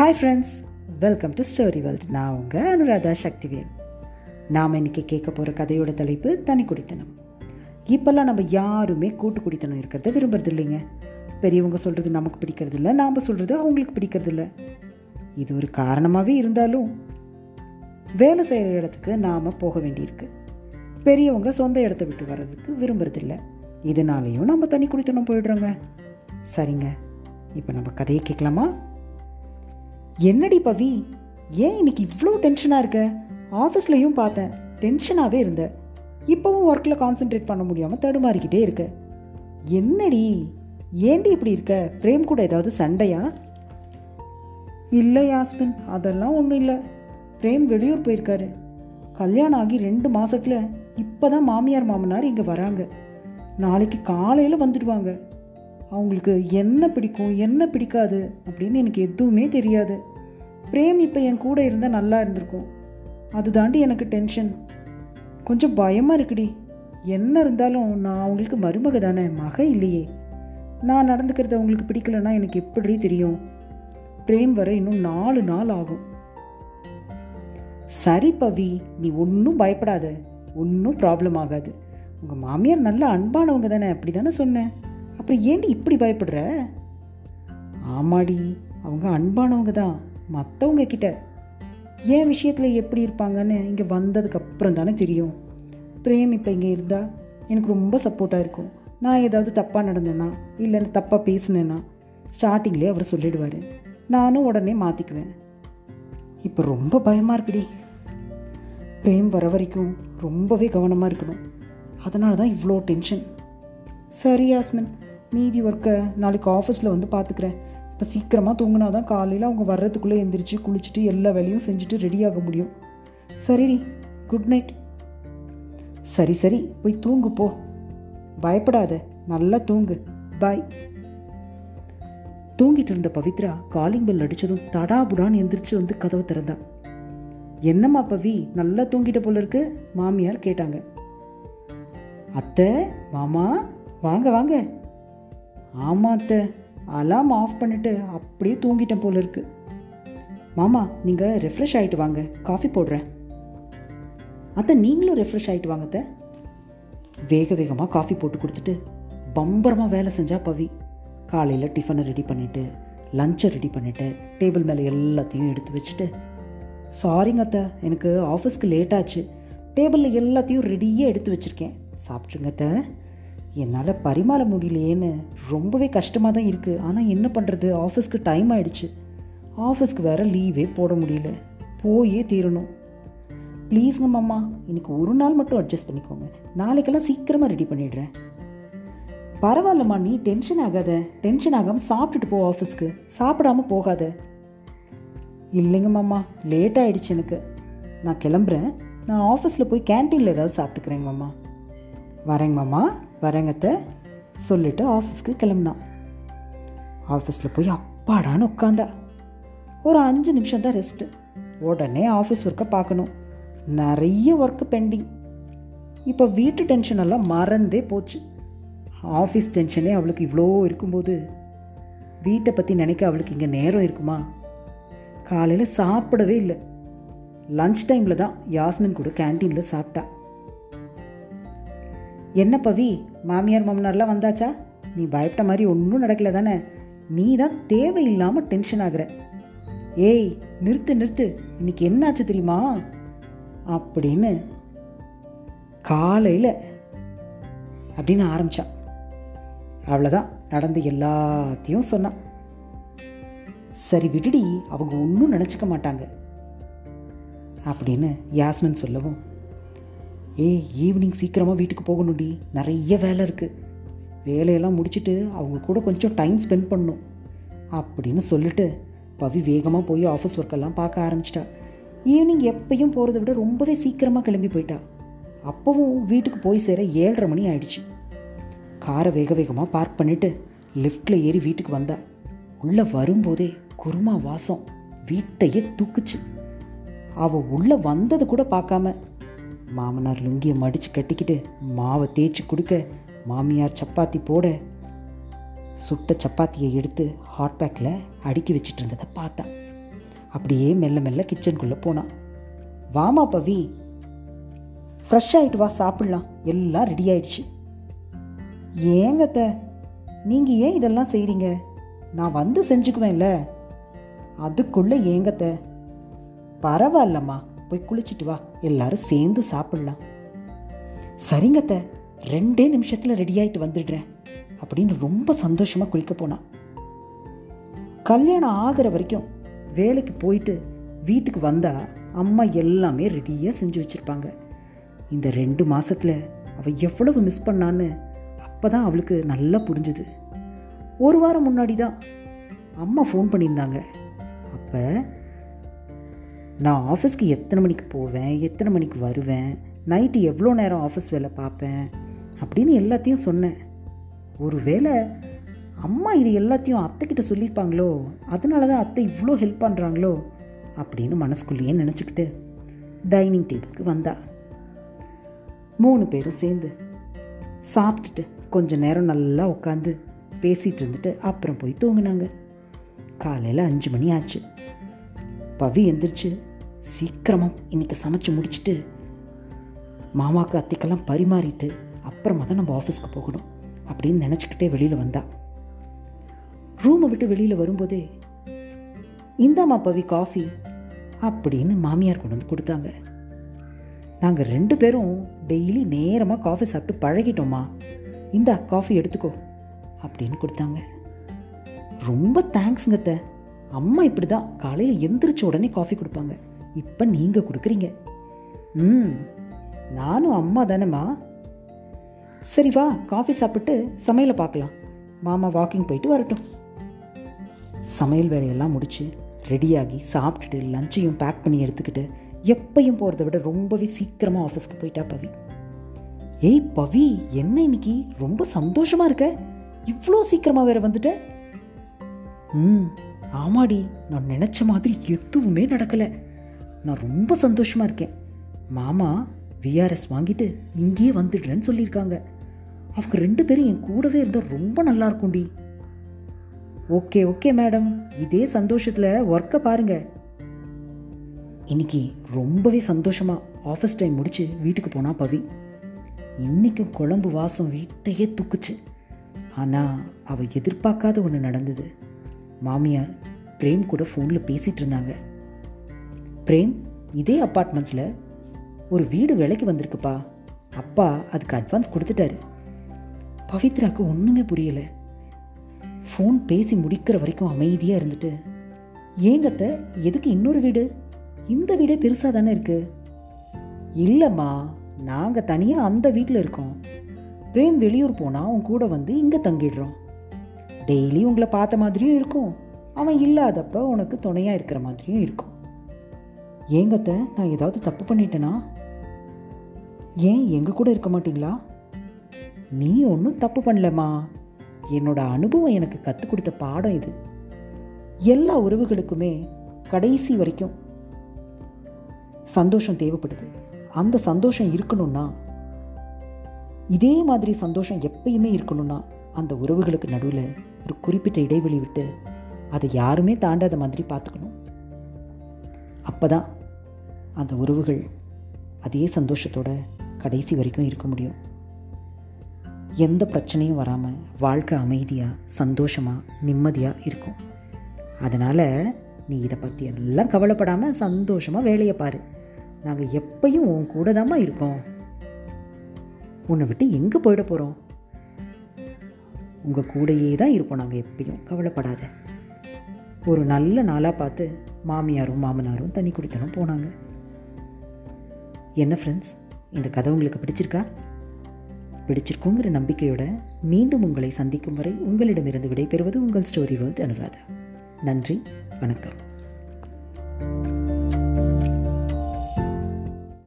Hi friends welcome to story world நான் உங்கள் அனுராதா சக்திவேல். நாம் இன்றைக்கி கேட்க போகிற கதையோட தலைப்பு தனி குடித்தனம். இப்போல்லாம் நம்ம யாருமே கூட்டு குடித்தனம் இருக்கிறத விரும்புறது இல்லைங்க. பெரியவங்க சொல்கிறது நமக்கு பிடிக்கிறது இல்லை நாம் சொல்கிறது அவங்களுக்கு பிடிக்கிறது இல்லை. இது ஒரு காரணமாகவே இருந்தாலும் வேலை செய்கிற இடத்துக்கு நாம் போக வேண்டியிருக்கு. பெரியவங்க சொந்த இடத்த விட்டு வர்றதுக்கு விரும்புறதில்ல இதனாலேயும் நம்ம தனி குடித்தனம் போயிடுறோங்க. சரிங்க. இப்போ நம்ம கதையை கேட்கலாமா? என்னடி பவி? ஏன் இன்னைக்கு இவ்வளோ டென்ஷனாக இருக்க? ஆஃபீஸ்லையும் பார்த்தேன் டென்ஷனாகவே இருந்த. இப்போவும் ஒர்க்கில் கான்சென்ட்ரேட் பண்ண முடியாமல் தடுமாறிக்கிட்டே இருக்க. என்னடி? ஏண்டி இப்படி இருக்க? பிரேம் கூட ஏதாவது சண்டையா? இல்லை யாஸ்மின் அதெல்லாம் ஒன்றும் இல்லை. பிரேம் வெளியூர் போயிருக்காரு. கல்யாணம் ஆகி ரெண்டு மாதத்தில் இப்போ தான் மாமியார் மாமனார் இங்கே வராங்க. நாளைக்கு காலையில் வந்துடுவாங்க. அவங்களுக்கு என்ன பிடிக்கும் என்ன பிடிக்காது அப்படின்னு எனக்கு எதுவுமே தெரியாது. பிரேம் இப்போ என் கூட இருந்தால் நல்லா இருந்திருக்கும். அது தாண்டி எனக்கு டென்ஷன் கொஞ்சம் பயமாக இருக்குடி. என்ன இருந்தாலும் நான் அவங்களுக்கு மருமக தானே மக இல்லையே. நான் நடந்துக்கிறது அவங்களுக்கு பிடிக்கலன்னா எனக்கு எப்படி தெரியும்? பிரேம் வர இன்னும் நாலு நாள் ஆகும். சரி பவி நீ ஒன்றும் பயப்படாத. ஒன்றும் ப்ராப்ளம் ஆகாது. உங்கள் மாமியார் நல்ல அன்பானவங்க தானே அப்படி தானே சொன்னேன். அப்புறம் ஏண்டி இப்படி பயப்படுற? ஆமாடி அவங்க அன்பானவங்க தான். மற்றவங்க கிட்ட என் விஷயத்தில் எப்படி இருப்பாங்கன்னு இங்கே வந்ததுக்கு அப்புறம் தானே தெரியும். பிரேம் இப்போ இங்கே இருந்தால் எனக்கு ரொம்ப சப்போர்ட்டாக இருக்கும். நான் ஏதாவது தப்பாக நடந்தேன்னா இல்லை தப்பாக பேசினேன்னா ஸ்டார்டிங்லேயே அவர் சொல்லிடுவார். நானும் உடனே மாற்றிக்குவேன் இப்போ ரொம்ப பயமாக இருக்குடி. பிரேம் வர வரைக்கும் ரொம்பவே கவனமாக இருக்கணும். அதனால தான் இவ்வளோ டென்ஷன் சரி யாஸ்மின். மீதி ஒர்க்கை நாளைக்கு ஆஃபீஸில் வந்து பார்த்துக்கிறேன் இப்போ சீக்கிரமாக தூங்கினா தான் காலையில் அவங்க வர்றதுக்குள்ளே எந்திரிச்சு குளிச்சுட்டு எல்லா வேலையும் செஞ்சுட்டு ரெடியாக முடியும். சரிடி குட் நைட் சரி சரி போய் தூங்கு போ. பயப்படாத நல்லா தூங்கு. பாய் தூங்கிட்டு இருந்த பவித்ரா காலிங் பெல் அடித்ததும் தடாபுடான்னு எந்திரிச்சு வந்து கதவை திறந்தா. என்னம்மா பவி நல்லா தூங்கிட்ட போல இருக்கு? மாமியார் கேட்டாங்க. அத்தை மாமா வாங்க வாங்க. ஆமாம் அத்தை. அலாம் ஆஃப் பண்ணிட்டு அப்படியே தூங்கிட்டேன் போல இருக்கு. மாமா நீங்கள் ரெஃப்ரெஷ் ஆகிட்டு வாங்க. காஃபி போடுறேன். அத்தை நீங்களும் ரெஃப்ரெஷ் ஆகிட்டு வாங்க அத்தை. வேக வேகமாக காஃபி போட்டு கொடுத்துட்டு பம்பரமாக வேலை செஞ்சா பவி. காலையில் டிஃபனை ரெடி பண்ணிவிட்டு லஞ்சை ரெடி பண்ணிவிட்டு டேபிள் மேலே எல்லாத்தையும் எடுத்து வச்சுட்டு சாரிங்க அத்தை எனக்கு ஆஃபீஸ்க்கு லேட் ஆச்சு. டேபிளில் எல்லாத்தையும் ரெடியாக எடுத்து வச்சுருக்கேன். சாப்பிட்ருங்க அத்தை. என்னால் பரிமாற முடியலையேன்னு ரொம்பவே கஷ்டமாக தான் இருக்குது ஆனால் என்ன பண்ணுறது ஆஃபீஸ்க்கு டைம் ஆகிடுச்சு ஆஃபீஸ்க்கு வேறு லீவே போட முடியல. போயே தீரணும். ப்ளீஸுங்க மாமா இன்றைக்கி ஒரு நாள் மட்டும் அட்ஜஸ்ட் பண்ணிக்கோங்க. நாளைக்கெல்லாம் சீக்கிரமாக ரெடி பண்ணிடுறேன். பரவாயில்லம்மா நீ டென்ஷன் ஆகாத. டென்ஷன் ஆகாமல் சாப்பிட்டுட்டு போ ஆஃபீஸ்க்கு சாப்பிடாம போகாத. இல்லைங்க மாமா லேட் ஆகிடுச்சு எனக்கு. நான் கிளம்புறேன். நான் ஆஃபீஸில் போய் கேன்டீனில் ஏதாவது சாப்பிட்டுக்கிறேங்க மாமா. வரேங்க மாமா. வரங்கத்தை சொல்லிட்டு ஆஃபீஸ்க்கு கிளம்புனான். ஆஃபீஸில் போய் அப்பாடான்னு உட்காந்தா. ஒரு அஞ்சு நிமிஷம் தான் ரெஸ்ட்டு உடனே ஆஃபீஸ் ஒர்க்கை பார்க்கணும். நிறைய ஒர்க்கு பெண்டிங் இப்போ வீட்டு டென்ஷன் எல்லாம் மறந்தே போச்சு. ஆஃபீஸ் டென்ஷனே அவளுக்கு இவ்வளோ இருக்கும்போது. வீட்டை பற்றி நினைக்க அவளுக்கு இங்கே நேரம் இருக்குமா? காலையில் சாப்பிடவே இல்லை. லஞ்ச் டைமில் தான் யாஸ்மின் கூட கேன்டீனில் சாப்பிட்டா. என்ன பவி மாமியார் மாமனார்லாம் வந்தாச்சா? நீ பயப்பட்ட மாதிரி ஒன்றும் நடக்கல தானே? நீ தான் தேவையில்லாமல் டென்ஷன் ஆகுற. ஏய் நிறுத்து நிறுத்து. இன்னைக்கு என்னாச்சு தெரியுமா? அப்படின்னு காலையில் அப்படின்னு ஆரம்பித்தான் அவ்வளோதான் நடந்த எல்லாத்தையும் சொன்னான். சரி விடுடி. அவங்க ஒன்றும் நினச்சிக்க மாட்டாங்க. அப்படின்னு யாஸ்மின் சொல்லவும் ஏய் ஈவினிங் சீக்கிரமாக வீட்டுக்கு போகணும்டி. நிறைய வேலை இருக்குது வேலையெல்லாம் முடிச்சுட்டு அவங்க கூட கொஞ்சம் டைம் ஸ்பெண்ட் பண்ணும். அப்படின்னு சொல்லிட்டு பவி வேகமாக போய் ஆஃபீஸ் ஒர்க்கெல்லாம் பார்க்க ஆரம்பிச்சிட்டா. ஈவினிங் எப்பையும் போகிறத விட ரொம்பவே சீக்கிரமாக கிளம்பி போயிட்டா. அப்போவும் வீட்டுக்கு போய் சேர ஏழரை மணி ஆயிடுச்சு. காரை வேக வேகமாக பார்க் பண்ணிவிட்டு லிஃப்டில் ஏறி வீட்டுக்கு வந்தா. உள்ளே வரும்போதே குருமா வாசம் வீட்டையே தூக்குச்சு. அவள் உள்ளே வந்தது கூட பார்க்காம மாமனார் லுங்கியை மடித்து கட்டிக்கிட்டு மாவை தேய்ச்சி கொடுக்க மாமியார் சப்பாத்தி போட சுட்ட சப்பாத்தியை எடுத்து ஹாட் பேக்கில் அடுக்கி வச்சிட்டு இருந்ததை பார்த்தா. அப்படியே மெல்ல மெல்ல கிச்சனுக்குள்ளே போனான் வாமா பவி ஃப்ரெஷ் ஆகிட்டு வா சாப்பிட்லாம். எல்லாம் ரெடி ஆயிடுச்சு. ஏங்கத்த நீங்கள் ஏன் இதெல்லாம் செய்கிறீங்க நான் வந்து செஞ்சுக்குவேன்ல. அதுக்குள்ளே ஏங்கத்த பரவாயில்லம்மா. போய் குளிச்சிட்டு வா. எல்லாரும் சேர்ந்து சாப்பிட்லாம். சரிங்கத்த ரெண்டே நிமிஷத்தில் ரெடி ஆகிட்டு வந்துடுறேன். அப்படின்னு ரொம்ப சந்தோஷமாக குளிக்க போனான் கல்யாணம் ஆகிற வரைக்கும் வேலைக்கு போயிட்டு வீட்டுக்கு வந்தா அம்மா எல்லாமே ரெடியாக செஞ்சு வச்சுருப்பாங்க. இந்த ரெண்டு மாதத்தில் அவள் எவ்வளவு மிஸ் பண்ணான்னு அப்போ தான் அவளுக்கு நல்லா புரிஞ்சுது. ஒரு வாரம் முன்னாடி தான் அம்மா ஃபோன் பண்ணியிருந்தாங்க. அப்போ நான் ஆஃபீஸ்க்கு எத்தனை மணிக்கு போவேன் எத்தனை மணிக்கு வருவேன் நைட்டு எவ்வளோ நேரம் ஆஃபீஸ் வேலை பார்ப்பேன் அப்படின்னு எல்லாத்தையும் சொன்னேன். ஒரு வேளை அம்மா இது எல்லாத்தையும் அத்தைக்கிட்ட சொல்லியிருப்பாங்களோ? அதனால தான் அத்தை இவ்வளோ ஹெல்ப் பண்ணுறாங்களோ அப்படின்னு மனசுக்குள்ளேயே நினச்சிக்கிட்டு டைனிங் டேபிளுக்கு வந்தா. மூணு பேரும் சேர்ந்து சாப்பிட்டுட்டு கொஞ்சம் நேரம் நல்லா உட்காந்து பேசிகிட்டு இருந்துட்டு அப்புறம் போய் தூங்கினாங்க. காலையில் அஞ்சு மணி ஆச்சு. பவி எந்திரிச்சு சீக்கிரமாக இன்னைக்கு சமைச்சு முடிச்சுட்டு மாமாவுக்கு அத்தைக்கெல்லாம் பரிமாறிட்டு அப்புறமா தான் நம்ம ஆஃபீஸ்க்கு போகணும் அப்படின்னு நினச்சிக்கிட்டே வெளியில் வந்தா. ரூமை விட்டு வெளியில் வரும்போதே இந்தாம்மா பவி காஃபி அப்படின்னு மாமியார் கொண்டு வந்து கொடுத்தாங்க. நாங்கள் ரெண்டு பேரும் டெய்லி நேரமாக காஃபி சாப்பிட்டு பழகிட்டோம்மா. இந்தா காஃபி எடுத்துக்கோ அப்படின்னு கொடுத்தாங்க. ரொம்ப தேங்க்ஸுங்க அத்தை. அம்மா இப்படி தான் காலையில் எந்திரிச்ச உடனே காஃபி கொடுப்பாங்க. இப்போ நீங்கள் கொடுக்குறீங்க. ம் நானும் அம்மா தானேம்மா. சரி வா காஃபி சாப்பிட்டு சமையலை பார்க்கலாம். மாமா வாக்கிங் போயிட்டு வரட்டும். சமையல் வேலையெல்லாம் முடித்து ரெடியாகி சாப்பிட்டுட்டு லஞ்சையும் பேக் பண்ணி எடுத்துக்கிட்டு எப்பையும் போகிறத விட ரொம்பவே சீக்கிரமாக ஆஃபீஸ்க்கு போயிட்டா பவி. ஏய் பவி என்ன இன்னைக்கு? ரொம்ப சந்தோஷமாக இருக்க. இவ்வளோ சீக்கிரமாக வேற வந்துட்ட. ம் ஆமாடி நான் நினச்ச மாதிரி எதுவுமே நடக்கலை. நான் ரொம்ப சந்தோஷமாக இருக்கேன். மாமா விஆர்எஸ் வாங்கிட்டு இங்கேயே வந்துடுறேன்னு சொல்லியிருக்காங்க. அவங்க ரெண்டு பேரும் என் கூடவே இருந்தால் ரொம்ப நல்லா இருக்கும்டி. Okay okay madam. இதே சந்தோஷத்தில் ஒர்க்கை பாருங்கள் இன்னைக்கு ரொம்பவே சந்தோஷமாக ஆஃபீஸ் டைம் முடித்து வீட்டுக்கு போனால் பவி. இன்றைக்கும் குழம்பு வாசம் வீட்டையே தூக்குச்சு. ஆனால் அவள் எதிர்பார்க்காத ஒன்று நடந்தது. மாமியார் பிரேம் கூட ஃபோனில் பேசிகிட்டு இருந்தாங்க. பிரேம் இதே அப்பார்ட்மெண்ட்ஸில் ஒரு வீடு விலைக்கு வந்திருக்குப்பா. அப்பா அதுக்கு அட்வான்ஸ் கொடுத்துட்டாரு. பவித்ராவுக்கு ஒன்றுமே புரியலை. ஃபோன் பேசி முடிக்கிற வரைக்கும் அமைதியாக இருந்துட்டு ஏங்கத்த எதுக்கு இன்னொரு வீடு? இந்த வீடே பெருசாக தானே இருக்குது இல்லைம்மா நாங்கள் தனியாக அந்த வீட்டில் இருக்கோம். பிரேம் வெளியூர் போனால் உன் கூட வந்து இங்கே தங்கிடுறோம். டெய்லி உங்களை பார்த்த மாதிரியும் இருக்கும். அவன் இல்லாதப்ப உனக்கு துணையாக இருக்கிற மாதிரியும் இருக்கும். ஏங்கத்த நான் ஏதாவது தப்பு பண்ணிட்டேனா? ஏன் எங்கள் கூட இருக்க மாட்டிங்களா? நீ ஒன்றும் தப்பு பண்ணலம்மா. என்னோட அனுபவம் எனக்கு கற்றுக் கொடுத்த பாடம் இது. எல்லா உறவுகளுக்குமே கடைசி வரைக்கும் சந்தோஷம் தேவைப்படுது. அந்த சந்தோஷம் இருக்கணும்னா இதே மாதிரி சந்தோஷம் எப்பயுமே இருக்கணும்னா அந்த உறவுகளுக்கு நடுவில் ஒரு குறிப்பிட்ட இடைவெளி விட்டு அதை யாருமே தாண்டாத மாதிரி பார்த்துக்கணும். அப்போ தான் அந்த உறவுகள் அதே சந்தோஷத்தோட கடைசி வரைக்கும் இருக்க முடியும். எந்த பிரச்சனையும் வராமல் வாழ்க்கை அமைதியாக சந்தோஷமாக நிம்மதியாக இருக்கும். அதனால் நீ இதை பற்றி எல்லாம் கவலைப்படாமல் சந்தோஷமாக வேலையை பாரு. நாங்கள் எப்பையும் உன் கூட தாம்மா இருக்கோம். உன்னை விட்டு எங்கே போயிட போகிறோம் உங்கள் கூடயே தான் இருப்போம் நாங்கள் எப்பயும். கவலைப்படாத. ஒரு நல்ல நாளாக பார்த்து மாமியாரும் மாமனாரும் தண்ணி குடித்தனும் போனாங்க. என்ன ஃப்ரெண்ட்ஸ் இந்த கதை உங்களுக்கு பிடிச்சிருக்கா? பிடிச்சிருக்குங்கிற நம்பிக்கையோட மீண்டும் உங்களை சந்திக்கும் வரை உங்களிடமிருந்து விடைபெறுவது உங்கள் ஸ்டோரி வேர்ல்ட் அனுராதா. நன்றி வணக்கம்.